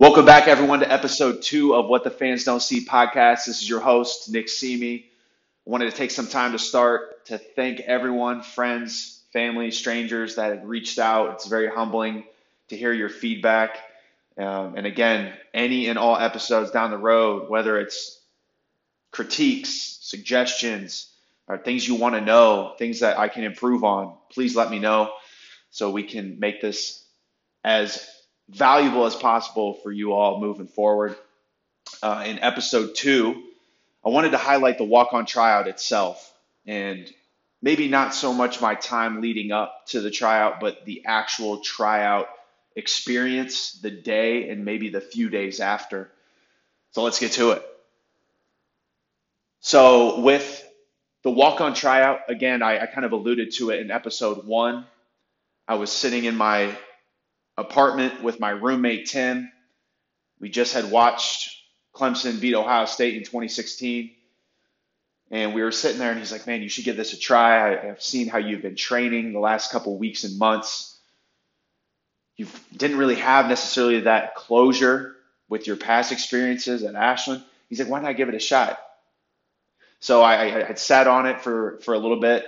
Welcome back, everyone, to episode two of What the Fans Don't See podcast. This is your host, Nick. I wanted to take some time to start to thank everyone, friends, family, strangers that had reached out. It's very humbling to hear your feedback. Um, and again, any and all episodes down the road, whether it's critiques, suggestions, or things you want to know, things that I can improve on, please let me know so we can make this as valuable as possible for you all moving forward. Uh, in episode two, I wanted to highlight the walk on tryout itself and maybe not so much my time leading up to the tryout, but the actual tryout experience, the day, and maybe the few days after. So let's get to it. So, with the walk on tryout, again, I, I kind of alluded to it in episode one. I was sitting in my apartment with my roommate Tim. We just had watched Clemson beat Ohio State in 2016. And we were sitting there, and he's like, Man, you should give this a try. I've seen how you've been training the last couple weeks and months. You didn't really have necessarily that closure with your past experiences at Ashland. He's like, Why not give it a shot? So I, I had sat on it for, for a little bit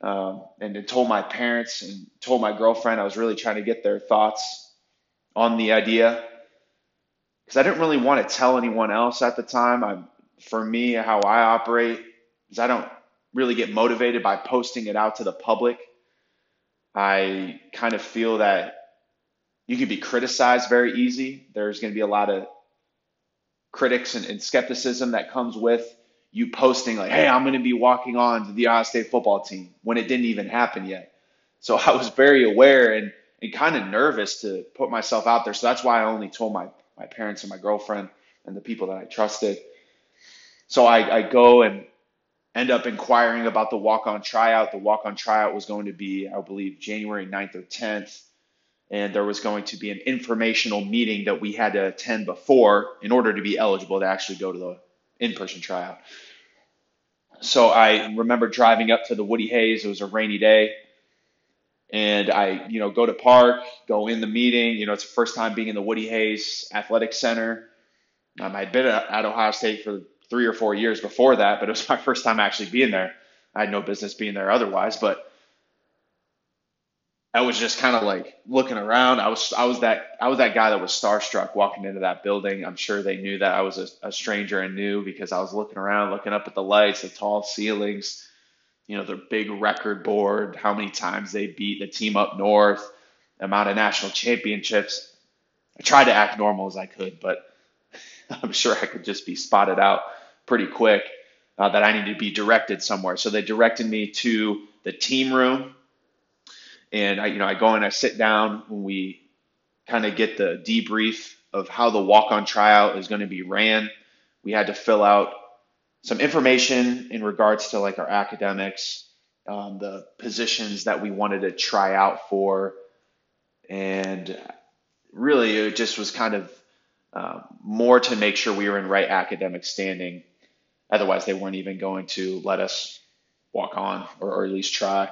um, and told my parents and told my girlfriend I was really trying to get their thoughts on the idea because I didn't really want to tell anyone else at the time. I, for me, how I operate is I don't really get motivated by posting it out to the public. I kind of feel that you can be criticized very easy. There's going to be a lot of critics and, and skepticism that comes with you posting like, "Hey, I'm going to be walking on to the Ohio State football team" when it didn't even happen yet. So I was very aware and and kind of nervous to put myself out there. So that's why I only told my my parents and my girlfriend and the people that I trusted. So I, I go and end up inquiring about the walk on tryout. The walk on tryout was going to be, I believe, January 9th or 10th. And there was going to be an informational meeting that we had to attend before in order to be eligible to actually go to the in-person tryout. So I remember driving up to the Woody Hayes. It was a rainy day, and I, you know, go to park, go in the meeting. You know, it's the first time being in the Woody Hayes Athletic Center. Um, I'd been at Ohio State for three or four years before that, but it was my first time actually being there. I had no business being there otherwise, but I was just kind of like looking around. I was I was that I was that guy that was starstruck walking into that building. I'm sure they knew that I was a, a stranger and new because I was looking around, looking up at the lights, the tall ceilings, you know, their big record board, how many times they beat the team up north, amount of national championships. I tried to act normal as I could, but I'm sure I could just be spotted out pretty quick uh, that I needed to be directed somewhere. So they directed me to the team room and I, you know, I go and I sit down when we kind of get the debrief of how the walk-on tryout is going to be ran. We had to fill out some information in regards to like our academics, um, the positions that we wanted to try out for, and really it just was kind of uh, more to make sure we were in right academic standing. Otherwise, they weren't even going to let us walk on or, or at least try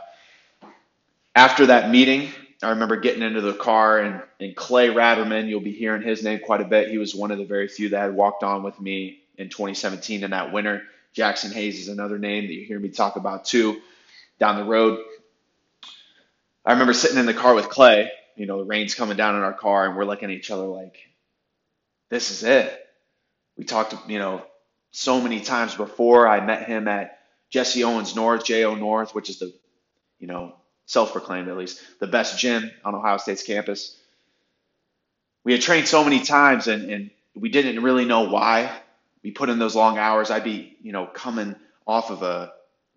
after that meeting, I remember getting into the car and, and Clay Raterman, you'll be hearing his name quite a bit. He was one of the very few that had walked on with me in 2017 in that winter. Jackson Hayes is another name that you hear me talk about too down the road. I remember sitting in the car with Clay, you know, the rain's coming down in our car and we're looking at each other like, this is it. We talked, you know, so many times before. I met him at Jesse Owens North, JO North, which is the, you know, self-proclaimed at least, the best gym on Ohio State's campus. We had trained so many times and, and we didn't really know why. We put in those long hours. I'd be, you know, coming off of a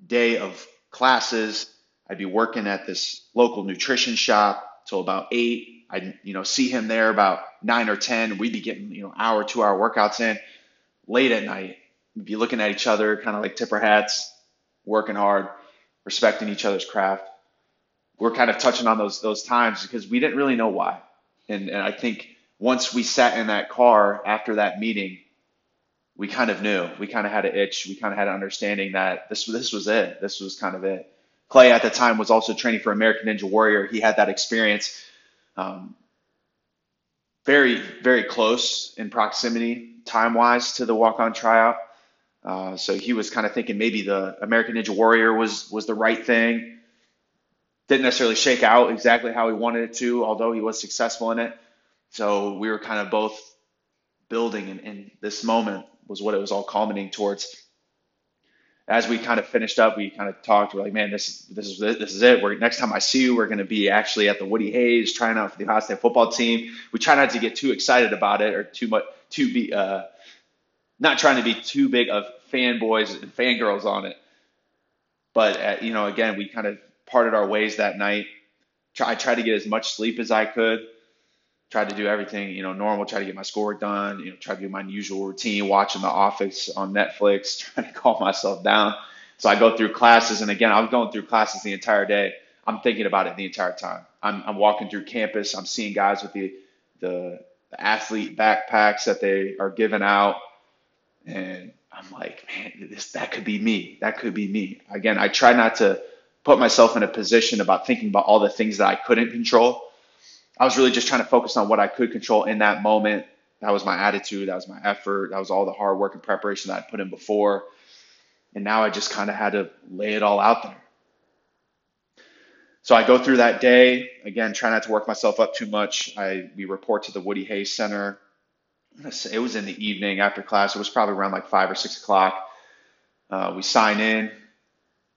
day of classes. I'd be working at this local nutrition shop till about eight. I'd, you know, see him there about nine or 10. We'd be getting, you know, hour, two hour workouts in late at night. We'd be looking at each other, kind of like tipper hats, working hard, respecting each other's craft we're kind of touching on those those times because we didn't really know why. And, and I think once we sat in that car after that meeting, we kind of knew. We kind of had an itch. We kind of had an understanding that this this was it. This was kind of it. Clay at the time was also training for American Ninja Warrior. He had that experience. Um, very, very close in proximity, time wise, to the walk on tryout. Uh, so he was kind of thinking maybe the American Ninja Warrior was was the right thing. Didn't necessarily shake out exactly how he wanted it to, although he was successful in it. So we were kind of both building, and, this moment was what it was all culminating towards. As we kind of finished up, we kind of talked. We're like, man, this this is this is it. We're next time I see you, we're going to be actually at the Woody Hayes trying out for the Ohio State football team. We try not to get too excited about it or too much too be uh, not trying to be too big of fanboys and fangirls on it. But uh, you know, again, we kind of parted our ways that night. I tried to get as much sleep as I could. Tried to do everything, you know, normal. Try to get my schoolwork done. You know, try to do my usual routine, watching The Office on Netflix, trying to calm myself down. So I go through classes, and again, I was going through classes the entire day. I'm thinking about it the entire time. I'm, I'm walking through campus. I'm seeing guys with the, the the athlete backpacks that they are giving out, and I'm like, man, this that could be me. That could be me. Again, I try not to put myself in a position about thinking about all the things that I couldn't control. I was really just trying to focus on what I could control in that moment. That was my attitude. That was my effort. That was all the hard work and preparation that I put in before. And now I just kind of had to lay it all out there. So I go through that day again, try not to work myself up too much. I we report to the Woody Hayes Center it was in the evening after class. It was probably around like five or six o'clock. Uh, we sign in.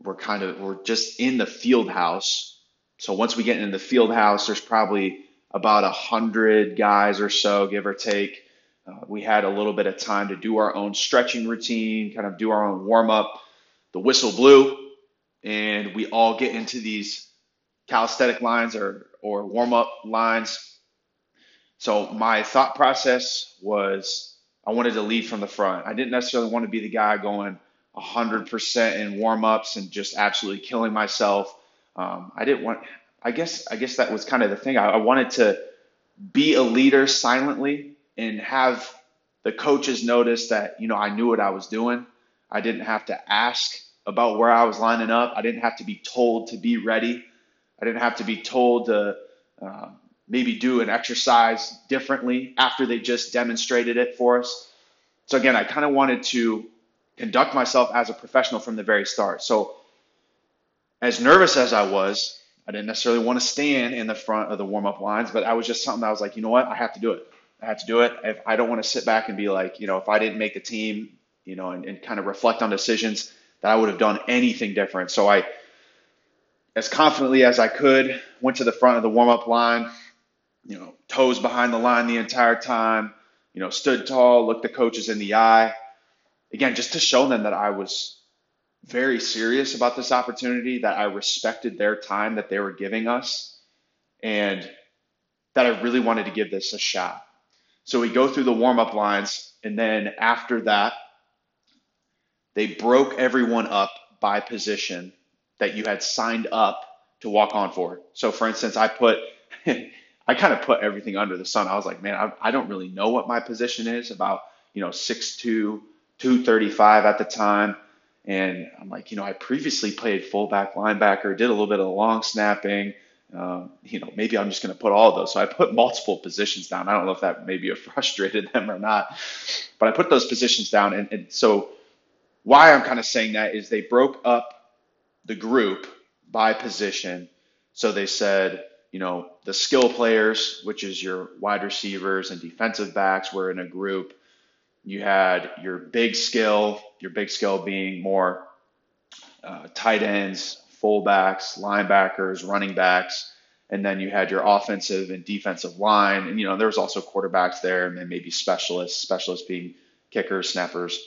We're kind of we're just in the field house. So once we get in the field house, there's probably about a hundred guys or so, give or take. Uh, we had a little bit of time to do our own stretching routine, kind of do our own warm up. The whistle blew, and we all get into these calisthenic lines or or warm up lines so my thought process was I wanted to lead from the front. I didn't necessarily want to be the guy going 100% in warm ups and just absolutely killing myself. Um, I didn't want. I guess I guess that was kind of the thing. I, I wanted to be a leader silently and have the coaches notice that you know I knew what I was doing. I didn't have to ask about where I was lining up. I didn't have to be told to be ready. I didn't have to be told to uh, maybe do an exercise differently after they just demonstrated it for us. So again, I kind of wanted to conduct myself as a professional from the very start. So as nervous as I was, I didn't necessarily want to stand in the front of the warm-up lines, but I was just something I was like, you know what, I have to do it. I have to do it. If I don't want to sit back and be like, you know, if I didn't make the team, you know, and, and kind of reflect on decisions that I would have done anything different. So I, as confidently as I could, went to the front of the warm-up line, you know, toes behind the line the entire time, you know, stood tall, looked the coaches in the eye. Again, just to show them that I was very serious about this opportunity, that I respected their time that they were giving us, and that I really wanted to give this a shot. So we go through the warm up lines, and then after that, they broke everyone up by position that you had signed up to walk on for. So, for instance, I put I kind of put everything under the sun. I was like, man, I, I don't really know what my position is about, you know, 6'2, 235 at the time. And I'm like, you know, I previously played fullback, linebacker, did a little bit of long snapping. Um, you know, maybe I'm just going to put all those. So I put multiple positions down. I don't know if that maybe frustrated them or not, but I put those positions down. And, and so why I'm kind of saying that is they broke up the group by position. So they said, you know, the skill players, which is your wide receivers and defensive backs, were in a group. You had your big skill, your big skill being more uh, tight ends, fullbacks, linebackers, running backs, and then you had your offensive and defensive line, and you know there was also quarterbacks there, and then maybe specialists, specialists being kickers, snappers,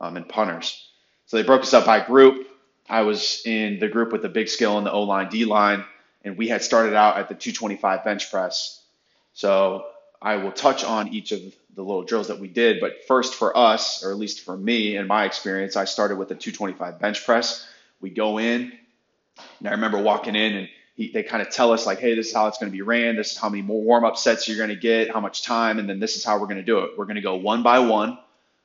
um, and punters. So they broke us up by group. I was in the group with the big skill in the O line, D line and we had started out at the 225 bench press. So I will touch on each of the little drills that we did, but first for us, or at least for me in my experience, I started with the 225 bench press. We go in, and I remember walking in and he, they kind of tell us like, hey, this is how it's going to be ran. This is how many more warm up sets you're going to get, how much time, and then this is how we're going to do it. We're going to go one by one.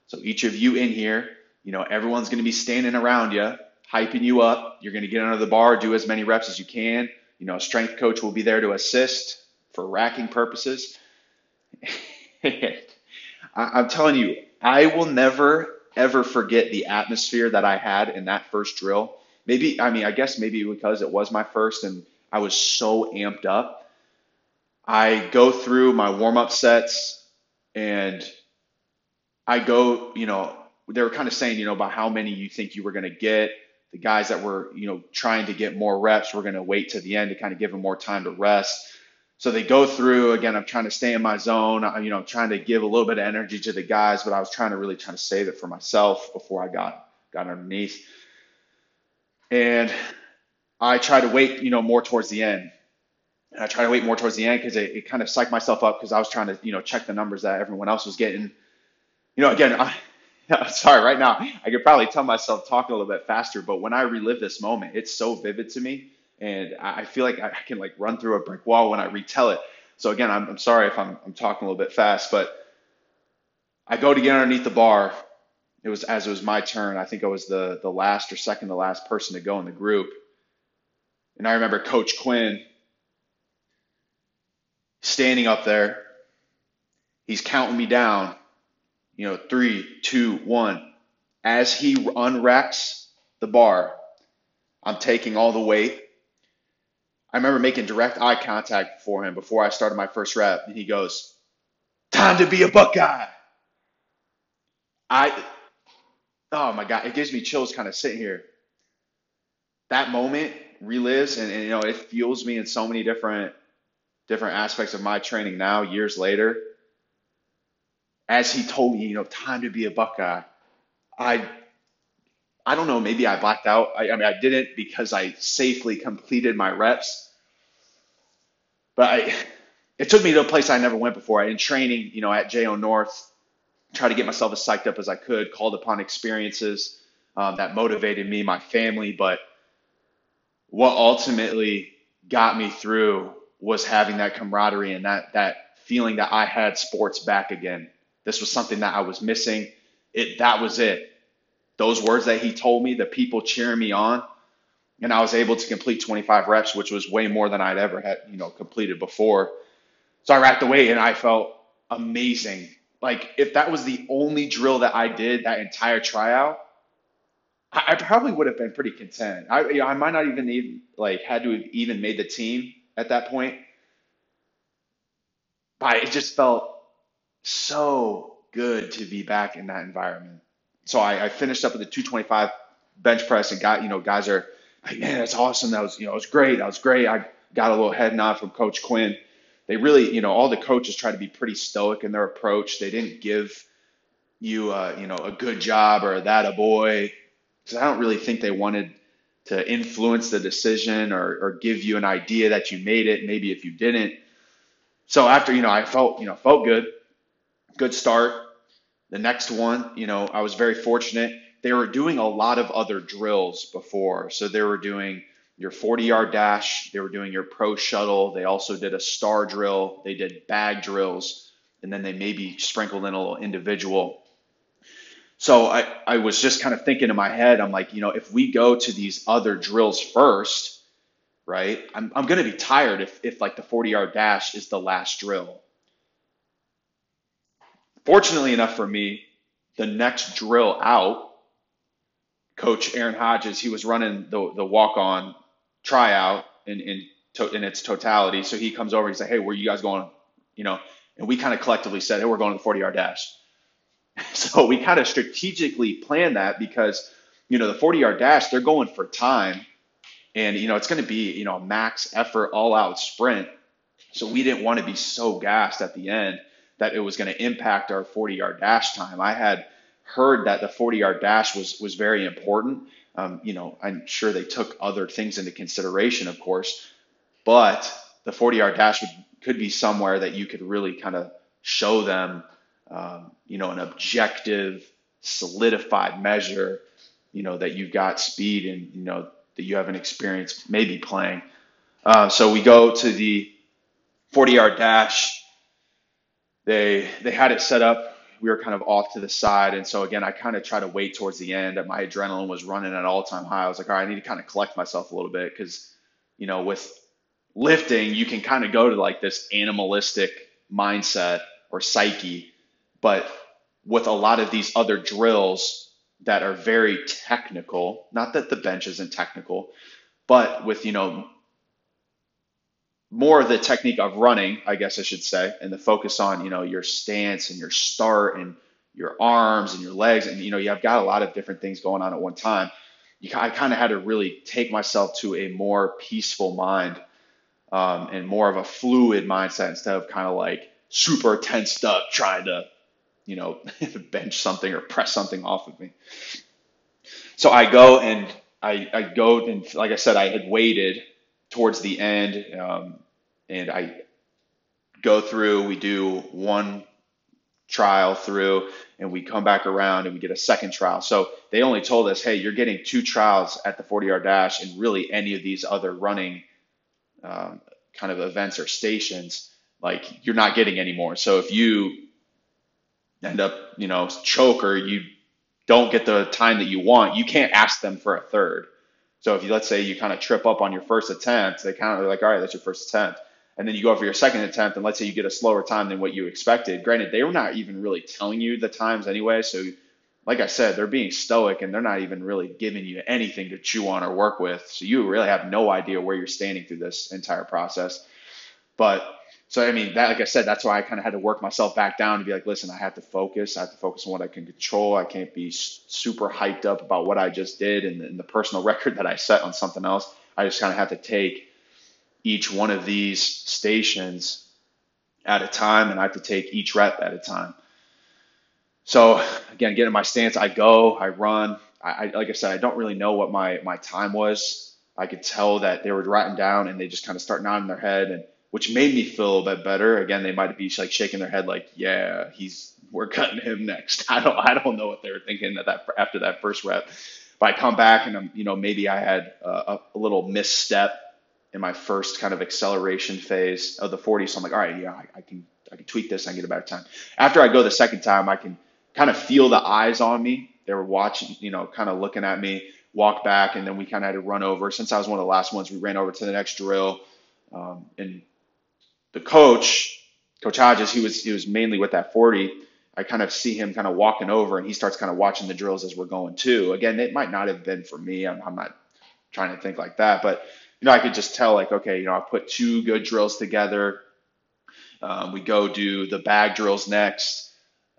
So each of you in here, you know, everyone's going to be standing around you, hyping you up. You're going to get under the bar, do as many reps as you can. You know, a strength coach will be there to assist for racking purposes. I'm telling you, I will never ever forget the atmosphere that I had in that first drill. Maybe, I mean, I guess maybe because it was my first and I was so amped up. I go through my warm up sets and I go, you know, they were kind of saying, you know, about how many you think you were going to get. The guys that were, you know, trying to get more reps were going to wait to the end to kind of give them more time to rest. So they go through again. I'm trying to stay in my zone. I, you know, I'm trying to give a little bit of energy to the guys, but I was trying to really trying to save it for myself before I got got underneath. And I try to wait, you know, more towards the end. And I try to wait more towards the end because it, it kind of psyched myself up because I was trying to, you know, check the numbers that everyone else was getting. You know, again, I'm sorry, right now I could probably tell myself talking a little bit faster, but when I relive this moment, it's so vivid to me and I feel like I can like run through a brick wall when I retell it. So again, I'm, I'm sorry if I'm, I'm talking a little bit fast, but I go to get underneath the bar. It was as it was my turn. I think I was the the last or second to last person to go in the group. And I remember Coach Quinn standing up there. He's counting me down. You know, three, two, one. As he unracks the bar, I'm taking all the weight. I remember making direct eye contact for him before I started my first rep, and he goes, "Time to be a Buckeye." I, oh my God, it gives me chills kind of sitting here. That moment relives, and, and you know it fuels me in so many different different aspects of my training now, years later. As he told me, you know, time to be a Buckeye, I I don't know, maybe I blacked out. I, I mean, I didn't because I safely completed my reps. But I, it took me to a place I never went before. In training, you know, at JO North, try to get myself as psyched up as I could, called upon experiences um, that motivated me, my family. But what ultimately got me through was having that camaraderie and that that feeling that I had sports back again. This was something that I was missing. It that was it those words that he told me, the people cheering me on, and I was able to complete 25 reps, which was way more than I'd ever had, you know, completed before. So I racked weight and I felt amazing. Like if that was the only drill that I did that entire tryout, I, I probably would have been pretty content. I, you know, I might not even need, like had to have even made the team at that point, but it just felt so good to be back in that environment so I, I finished up with the 225 bench press and got, you know, guys are like, man, that's awesome. That was, you know, it was great. That was great. I got a little head nod from Coach Quinn. They really, you know, all the coaches try to be pretty stoic in their approach. They didn't give you, uh, you know, a good job or that a boy. Because I don't really think they wanted to influence the decision or, or give you an idea that you made it, maybe if you didn't. So after, you know, I felt, you know, felt good, good start. The next one, you know, I was very fortunate. They were doing a lot of other drills before. So they were doing your 40 yard dash, they were doing your pro shuttle, they also did a star drill, they did bag drills, and then they maybe sprinkled in a little individual. So I, I was just kind of thinking in my head, I'm like, you know, if we go to these other drills first, right, I'm, I'm going to be tired if, if like the 40 yard dash is the last drill. Fortunately enough for me, the next drill out, Coach Aaron Hodges, he was running the, the walk on tryout in, in, to, in its totality. So he comes over, and he's like, hey, where you guys going? You know, and we kind of collectively said, hey, we're going to the 40 yard dash. So we kind of strategically planned that because, you know, the 40 yard dash, they're going for time. And, you know, it's going to be, you know, max effort, all out sprint. So we didn't want to be so gassed at the end that it was going to impact our 40 yard dash time. I had heard that the 40 yard dash was was very important. Um, you know, I'm sure they took other things into consideration, of course, but the 40 yard dash would, could be somewhere that you could really kind of show them, um, you know, an objective, solidified measure, you know, that you've got speed and you know that you have an experience maybe playing. Uh, so we go to the 40 yard dash they they had it set up. We were kind of off to the side, and so again, I kind of tried to wait towards the end. My adrenaline was running at all time high. I was like, all right, I need to kind of collect myself a little bit because, you know, with lifting, you can kind of go to like this animalistic mindset or psyche. But with a lot of these other drills that are very technical, not that the bench isn't technical, but with, you know, more of the technique of running, I guess I should say, and the focus on, you know, your stance and your start and your arms and your legs. And, you know, you've got a lot of different things going on at one time. You, I kind of had to really take myself to a more peaceful mind um, and more of a fluid mindset instead of kind of like super tensed up trying to, you know, bench something or press something off of me. So I go and I, I go and like I said, I had waited towards the end, um, and I go through. We do one trial through, and we come back around and we get a second trial. So they only told us, hey, you're getting two trials at the 40 yard dash, and really any of these other running um, kind of events or stations, like you're not getting any more. So if you end up, you know, choke or you don't get the time that you want, you can't ask them for a third. So if you let's say you kind of trip up on your first attempt, they kind of are like, all right, that's your first attempt. And then you go for your second attempt, and let's say you get a slower time than what you expected. Granted, they were not even really telling you the times anyway. So, like I said, they're being stoic and they're not even really giving you anything to chew on or work with. So, you really have no idea where you're standing through this entire process. But so I mean that like I said, that's why I kind of had to work myself back down to be like, listen, I have to focus. I have to focus on what I can control. I can't be super hyped up about what I just did and, and the personal record that I set on something else. I just kind of have to take each one of these stations at a time, and I have to take each rep at a time. So again, getting my stance, I go, I run. I, I like I said, I don't really know what my my time was. I could tell that they were writing down, and they just kind of start nodding their head and which made me feel a bit better. Again, they might be like shaking their head, like, "Yeah, he's we're cutting him next." I don't I don't know what they were thinking at that after that first rep. But I come back and I'm, you know, maybe I had a, a little misstep in my first kind of acceleration phase of the 40. So I'm like, all right, yeah, I, I can I can tweak this. I can get a better time. After I go the second time, I can kind of feel the eyes on me. They were watching, you know, kind of looking at me. Walk back, and then we kind of had to run over. Since I was one of the last ones, we ran over to the next drill. Um, and the coach, Coach Hodges, he was he was mainly with that 40. I kind of see him kind of walking over, and he starts kind of watching the drills as we're going too. Again, it might not have been for me. I'm, I'm not trying to think like that, but you know, I could just tell like, okay, you know, I put two good drills together. Um, we go do the bag drills next.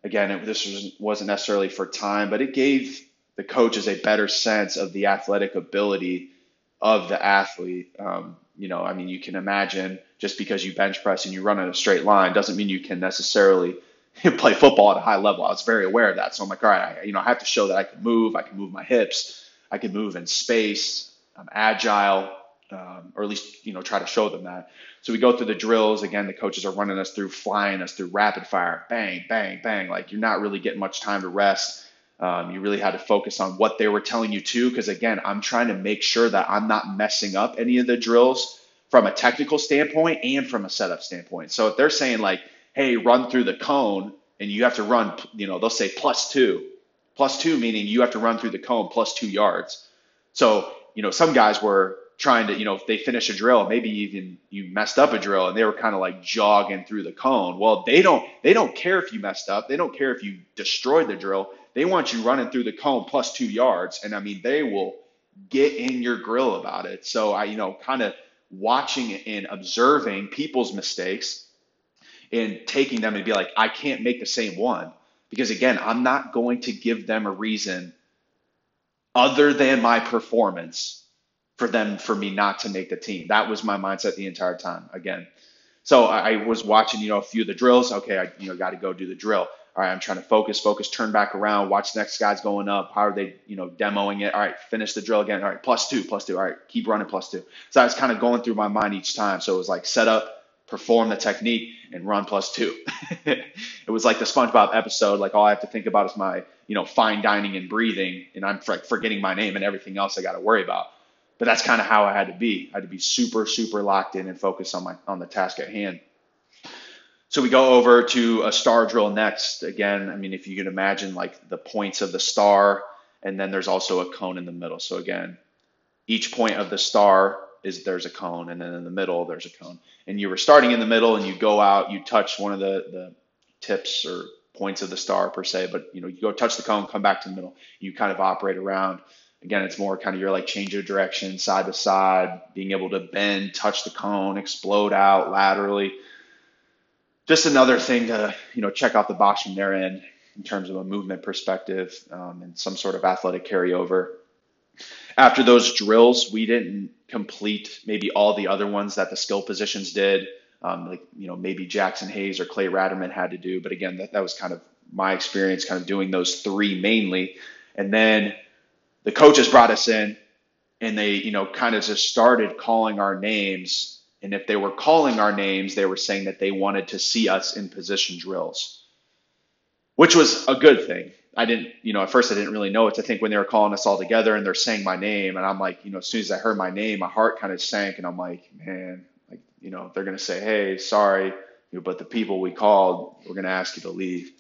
Again, it, this was, wasn't necessarily for time, but it gave the coaches a better sense of the athletic ability of the athlete. Um, you know, I mean, you can imagine just because you bench press and you run in a straight line doesn't mean you can necessarily play football at a high level. I was very aware of that. So I'm like, all right, I, you know, I have to show that I can move, I can move my hips, I can move in space, I'm agile, um, or at least, you know, try to show them that. So we go through the drills. Again, the coaches are running us through, flying us through rapid fire, bang, bang, bang. Like you're not really getting much time to rest. Um, you really had to focus on what they were telling you to, because again, I'm trying to make sure that I'm not messing up any of the drills from a technical standpoint and from a setup standpoint. So if they're saying like, hey, run through the cone and you have to run, you know, they'll say plus two. Plus two meaning you have to run through the cone plus two yards. So, you know, some guys were trying to, you know, if they finish a drill, maybe even you messed up a drill and they were kind of like jogging through the cone. Well, they don't they don't care if you messed up. They don't care if you destroyed the drill. They want you running through the cone plus two yards. And I mean, they will get in your grill about it. So I, you know, kind of watching and observing people's mistakes and taking them and be like, I can't make the same one. Because again, I'm not going to give them a reason other than my performance for them for me not to make the team. That was my mindset the entire time. Again. So I was watching, you know, a few of the drills. Okay, I you know got to go do the drill all right, I'm trying to focus, focus, turn back around, watch the next guys going up. How are they, you know, demoing it? All right, finish the drill again. All right, plus two, plus two. All right, keep running plus two. So I was kind of going through my mind each time. So it was like set up, perform the technique, and run plus two. it was like the SpongeBob episode. Like all I have to think about is my, you know, fine dining and breathing, and I'm forgetting my name and everything else I got to worry about. But that's kind of how I had to be. I had to be super, super locked in and focused on my on the task at hand. So we go over to a star drill next. Again, I mean, if you can imagine like the points of the star, and then there's also a cone in the middle. So again, each point of the star is there's a cone, and then in the middle there's a cone. And you were starting in the middle, and you go out, you touch one of the the tips or points of the star per se, but you know, you go touch the cone, come back to the middle. You kind of operate around. Again, it's more kind of your like change of direction, side to side, being able to bend, touch the cone, explode out laterally. Just another thing to you know check off the box from their end in terms of a movement perspective um, and some sort of athletic carryover. After those drills, we didn't complete maybe all the other ones that the skill positions did um, like you know maybe Jackson Hayes or Clay Raterman had to do. But again, that, that was kind of my experience, kind of doing those three mainly. And then the coaches brought us in, and they you know kind of just started calling our names. And if they were calling our names, they were saying that they wanted to see us in position drills, which was a good thing. I didn't, you know, at first I didn't really know it. I think when they were calling us all together and they're saying my name, and I'm like, you know, as soon as I heard my name, my heart kind of sank, and I'm like, man, like, you know, they're going to say, hey, sorry, but the people we called, we're going to ask you to leave.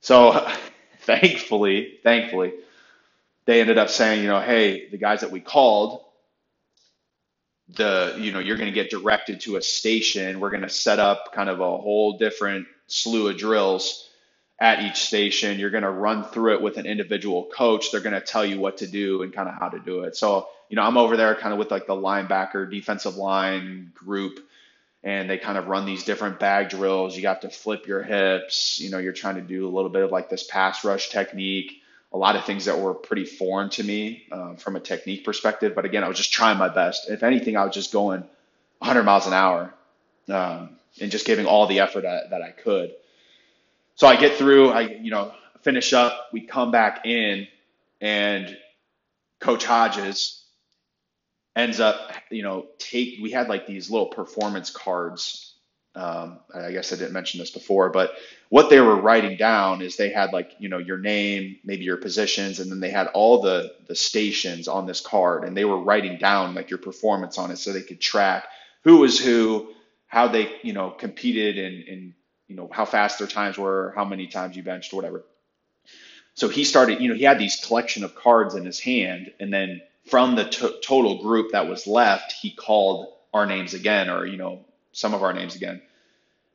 So thankfully, thankfully, they ended up saying, you know, hey, the guys that we called, the, you know, you're going to get directed to a station. We're going to set up kind of a whole different slew of drills at each station. You're going to run through it with an individual coach. They're going to tell you what to do and kind of how to do it. So you know, I'm over there kind of with like the linebacker defensive line group and they kind of run these different bag drills. You have to flip your hips, you know, you're trying to do a little bit of like this pass rush technique, a lot of things that were pretty foreign to me um, from a technique perspective. But again, I was just trying my best. If anything, I was just going 100 miles an hour um, and just giving all the effort that, that I could. So I get through, I, you know, finish up, we come back in and Coach Hodges, ends up, you know, take, we had like these little performance cards. Um, I guess I didn't mention this before, but what they were writing down is they had like, you know, your name, maybe your positions, and then they had all the, the stations on this card and they were writing down like your performance on it so they could track who was who, how they, you know, competed and, and, you know, how fast their times were, how many times you benched, whatever. So he started, you know, he had these collection of cards in his hand and then from the to- total group that was left, he called our names again, or you know, some of our names again.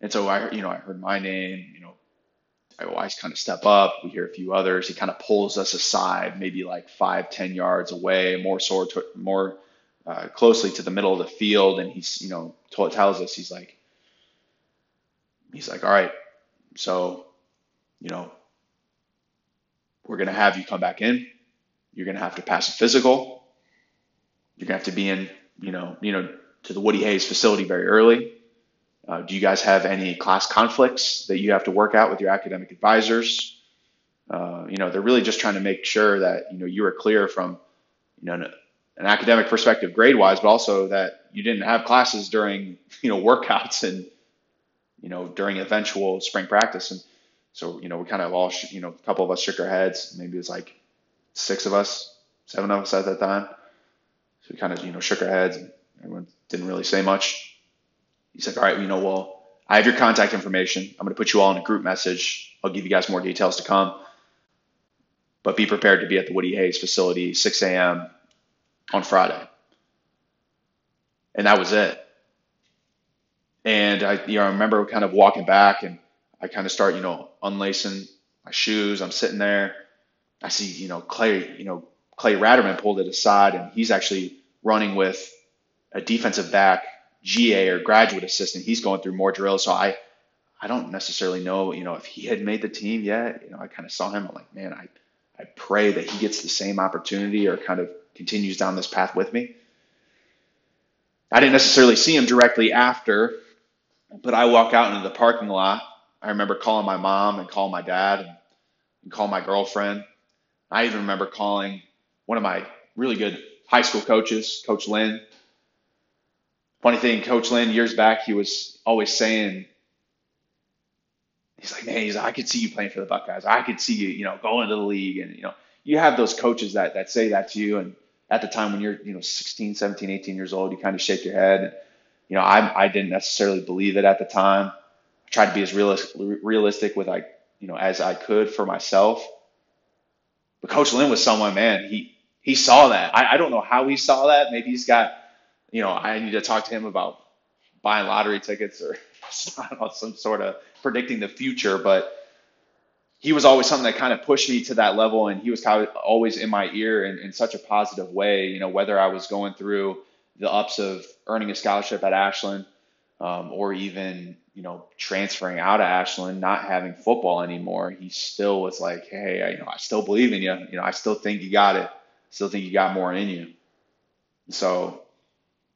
And so I, you know, I heard my name. You know, I always kind of step up. We hear a few others. He kind of pulls us aside, maybe like five, ten yards away, more sort, more uh, closely to the middle of the field, and he's, you know, tells us he's like, he's like, all right, so, you know, we're gonna have you come back in. You're gonna have to pass a physical you're gonna have to be in, you know, you know, to the Woody Hayes facility very early. Uh, do you guys have any class conflicts that you have to work out with your academic advisors? Uh, you know, they're really just trying to make sure that you know you are clear from, you know, an, academic perspective, grade wise, but also that you didn't have classes during you know workouts and you know during eventual spring practice. And so you know we kind of all you know a couple of us shook our heads. Maybe it was like six of us, seven of us at that time so we kind of, you know, shook our heads. And everyone didn't really say much. He's like, all right, you know, well, I have your contact information. I'm going to put you all in a group message. I'll give you guys more details to come. But be prepared to be at the Woody Hayes facility 6 a.m. on Friday. And that was it. And I, you know, I remember kind of walking back and I kind of start, you know, unlacing my shoes. I'm sitting there. I see, you know, Clay, you know, Clay Raterman pulled it aside, and he's actually running with a defensive back, GA or graduate assistant. He's going through more drills. So I, I don't necessarily know, you know, if he had made the team yet. You know, I kind of saw him. I'm like, man, I, I pray that he gets the same opportunity or kind of continues down this path with me. I didn't necessarily see him directly after, but I walk out into the parking lot. I remember calling my mom and calling my dad and, and my girlfriend. I even remember calling one of my really good high school coaches, Coach Lynn. Funny thing, Coach Lynn, years back, he was always saying, he's like, man, he's like, I could see you playing for the Buckeyes. I could see you, you know, going to the league. And, you know, you have those coaches that, that say that to you. And at the time when you're, you know, 16, 17, 18 years old, you kind of shake your head. And, you know, I, I didn't necessarily believe it at the time. I tried to be as realistic, realistic with like, you know, as I could for myself. But Coach Lynn was someone, man, he, he saw that. I, I don't know how he saw that. Maybe he's got, you know, I need to talk to him about buying lottery tickets or some sort of predicting the future, but he was always something that kind of pushed me to that level, and he was kind of always in my ear in, in such a positive way. You know, whether I was going through the ups of earning a scholarship at Ashland, um, or even you know transferring out of Ashland, not having football anymore, he still was like, "Hey, I, you know, I still believe in you. You know, I still think you got it. Still think you got more in you." So,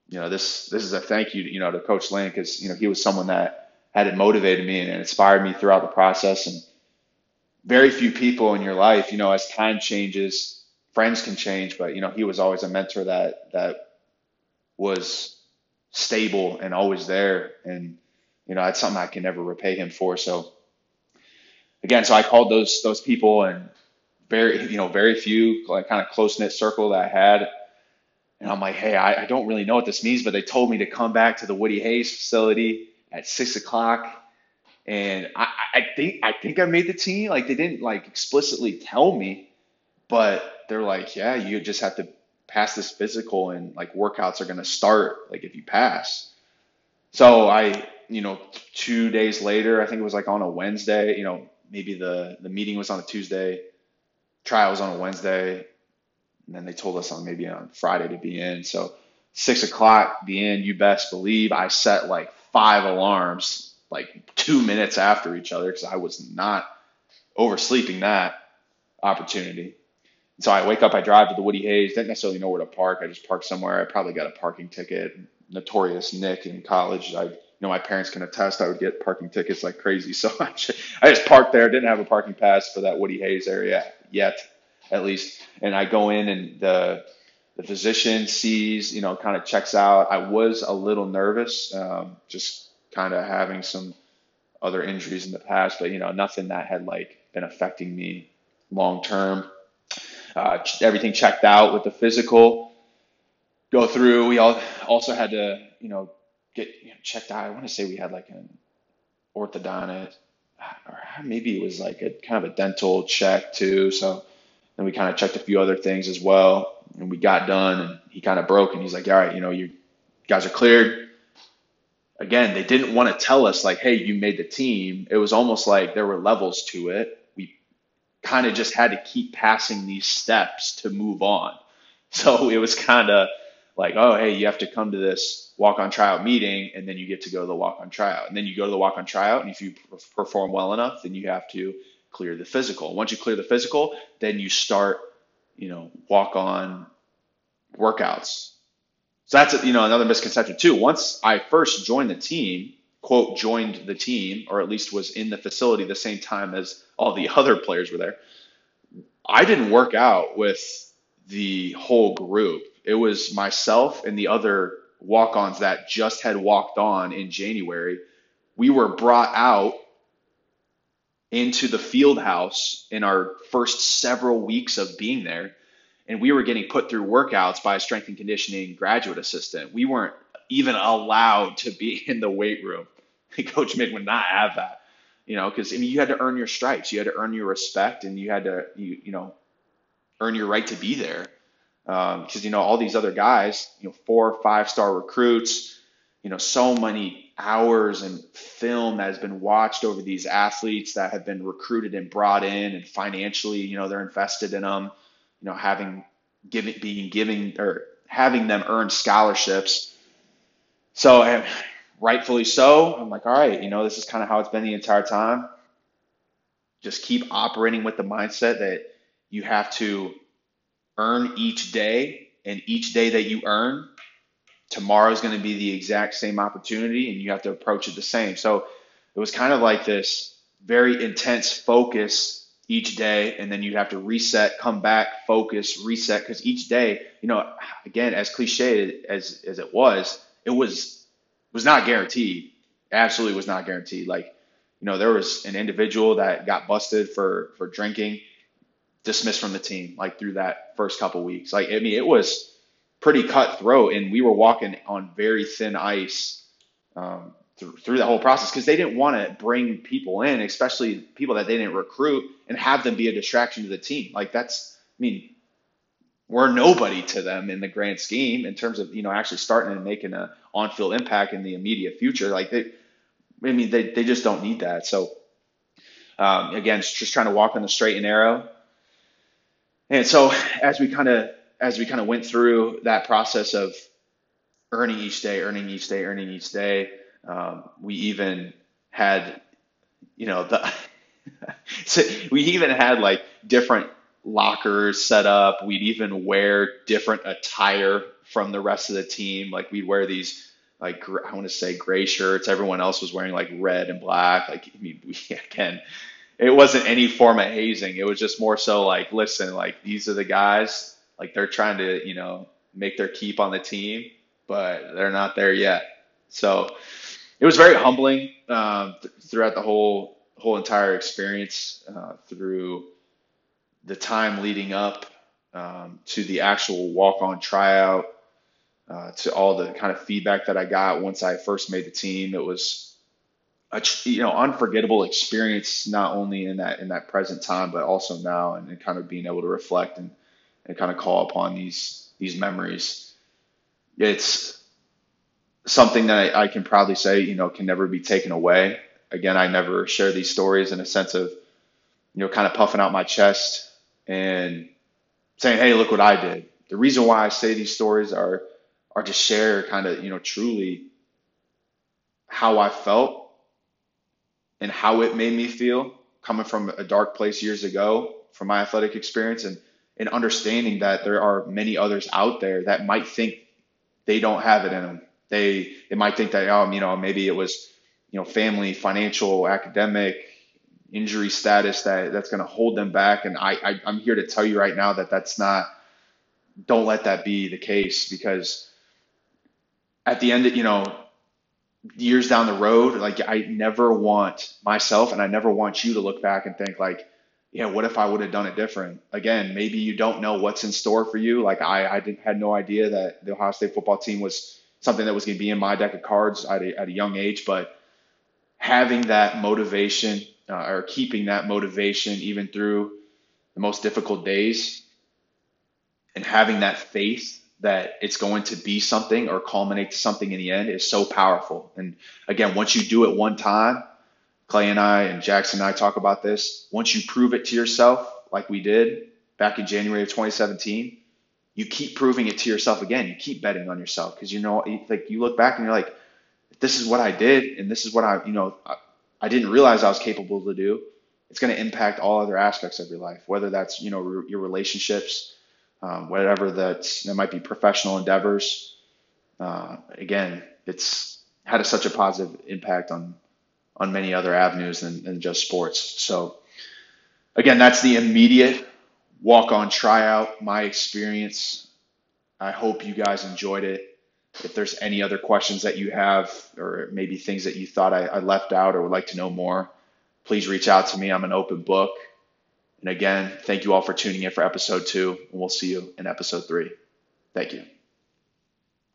you know, this this is a thank you, you know, to Coach Lane because you know he was someone that had it motivated me and inspired me throughout the process and very few people in your life, you know, as time changes, friends can change, but you know, he was always a mentor that that was stable and always there. And you know, that's something I can never repay him for. So again, so I called those those people and very you know very few like kind of close knit circle that I had. And I'm like, hey, I, I don't really know what this means, but they told me to come back to the Woody Hayes facility at six o'clock and I, I think I think I made the team. Like they didn't like explicitly tell me, but they're like, yeah, you just have to pass this physical, and like workouts are gonna start like if you pass. So I, you know, two days later, I think it was like on a Wednesday. You know, maybe the the meeting was on a Tuesday, trial was on a Wednesday, and then they told us on maybe on Friday to be in. So six o'clock, be in. You best believe I set like five alarms like two minutes after each other because I was not oversleeping that opportunity. So I wake up, I drive to the Woody Hayes, didn't necessarily know where to park. I just parked somewhere. I probably got a parking ticket. Notorious Nick in college. I you know my parents can attest I would get parking tickets like crazy. So I just, I just parked there. Didn't have a parking pass for that Woody Hayes area yet, at least. And I go in and the the physician sees, you know, kind of checks out. I was a little nervous, um, just kind of having some other injuries in the past, but you know, nothing that had like been affecting me long term. Uh, everything checked out with the physical. Go through. We all also had to, you know, get you know, checked out. I want to say we had like an orthodontist, or maybe it was like a kind of a dental check too. So then we kind of checked a few other things as well, and we got done. And he kind of broke, and he's like, "All right, you know, you guys are cleared again, they didn't want to tell us like, hey, you made the team. It was almost like there were levels to it. We kind of just had to keep passing these steps to move on. So it was kind of like, oh, hey, you have to come to this walk on tryout meeting, and then you get to go to the walk on tryout. And then you go to the walk on tryout, and if you perform well enough, then you have to clear the physical. Once you clear the physical, then you start, you know, walk on workouts so that's you know another misconception too. Once I first joined the team, quote joined the team, or at least was in the facility the same time as all the other players were there. I didn't work out with the whole group. It was myself and the other walk-ons that just had walked on in January. We were brought out into the field house in our first several weeks of being there and we were getting put through workouts by a strength and conditioning graduate assistant. We weren't even allowed to be in the weight room. Coach Mick would not have that, you know, because I mean, you had to earn your stripes, you had to earn your respect, and you had to, you, you know, earn your right to be there. Because um, you know all these other guys, you know, four or five star recruits, you know, so many hours and film that has been watched over these athletes that have been recruited and brought in, and financially, you know, they're invested in them you know, having giving being giving or having them earn scholarships. So and rightfully so, I'm like, all right, you know, this is kind of how it's been the entire time. Just keep operating with the mindset that you have to earn each day, and each day that you earn, tomorrow is going to be the exact same opportunity, and you have to approach it the same. So it was kind of like this very intense focus each day and then you have to reset come back focus reset. Because each day you know again as cliche as as it was it was was not guaranteed. Absolutely was not guaranteed. Like you know there was an individual that got busted for for drinking dismissed from the team like through that first couple weeks. Like i mean it was pretty cutthroat and we were walking on very thin ice um, through, through that whole process because they didn't want to bring people in, especially people that they didn't recruit, and have them be a distraction to the team. Like that's, I mean, we're nobody to them in the grand scheme in terms of you know actually starting and making a on-field impact in the immediate future. Like they, I mean, they, they just don't need that. So, um, again, just trying to walk on the straight and narrow. And so as we kind of as we kind of went through that process of earning each day, earning each day, earning each day, um, we even had, you know, the so we even had like different lockers set up. We'd even wear different attire from the rest of the team. Like we'd wear these like I want to say gray shirts. Everyone else was wearing like red and black. Like I mean, we, again, it wasn't any form of hazing. It was just more so like, listen, like these are the guys. Like they're trying to, you know, make their keep on the team, but they're not there yet. So it was very humbling um, th- throughout the whole whole entire experience uh, through the time leading up um, to the actual walk on tryout uh, to all the kind of feedback that I got once I first made the team. It was a you know unforgettable experience not only in that in that present time but also now and, and kind of being able to reflect and, and kind of call upon these these memories. It's something that I, I can proudly say you know can never be taken away. Again, I never share these stories in a sense of you know kind of puffing out my chest and saying, "Hey, look what I did." The reason why I say these stories are are to share kind of, you know, truly how I felt and how it made me feel coming from a dark place years ago from my athletic experience and, and understanding that there are many others out there that might think they don't have it in them. They, they might think that, um, you know, maybe it was, you know, family, financial, academic, injury status that that's going to hold them back. And I, I, I'm here to tell you right now that that's not, don't let that be the case because at the end, of you know, years down the road, like I never want myself and I never want you to look back and think like, yeah, what if I would have done it different? Again, maybe you don't know what's in store for you. Like I, I didn't, had no idea that the Ohio State football team was something that was going to be in my deck of cards at a, at a young age. But having that motivation uh, or keeping that motivation even through the most difficult days and having that faith that it's going to be something or culminate to something in the end is so powerful. And again, once you do it one time, Clay and I and Jackson and I talk about this. Once you prove it to yourself, like we did back in January of 2017, you keep proving it to yourself again. You keep betting on yourself because you know, like you look back and you're like, this is what I did, and this is what I, you know, I, I didn't realize I was capable to do. It's going to impact all other aspects of your life, whether that's you know re- your relationships, um, whatever that that might be professional endeavors. Uh, again, it's had a, such a positive impact on on many other avenues than, than just sports. So again, that's the immediate walk on tryout, my experience. I hope you guys enjoyed it. If there's any other questions that you have, or maybe things that you thought I, I left out or would like to know more, please reach out to me. I'm an open book. And again, thank you all for tuning in for episode two, and we'll see you in episode three. Thank you.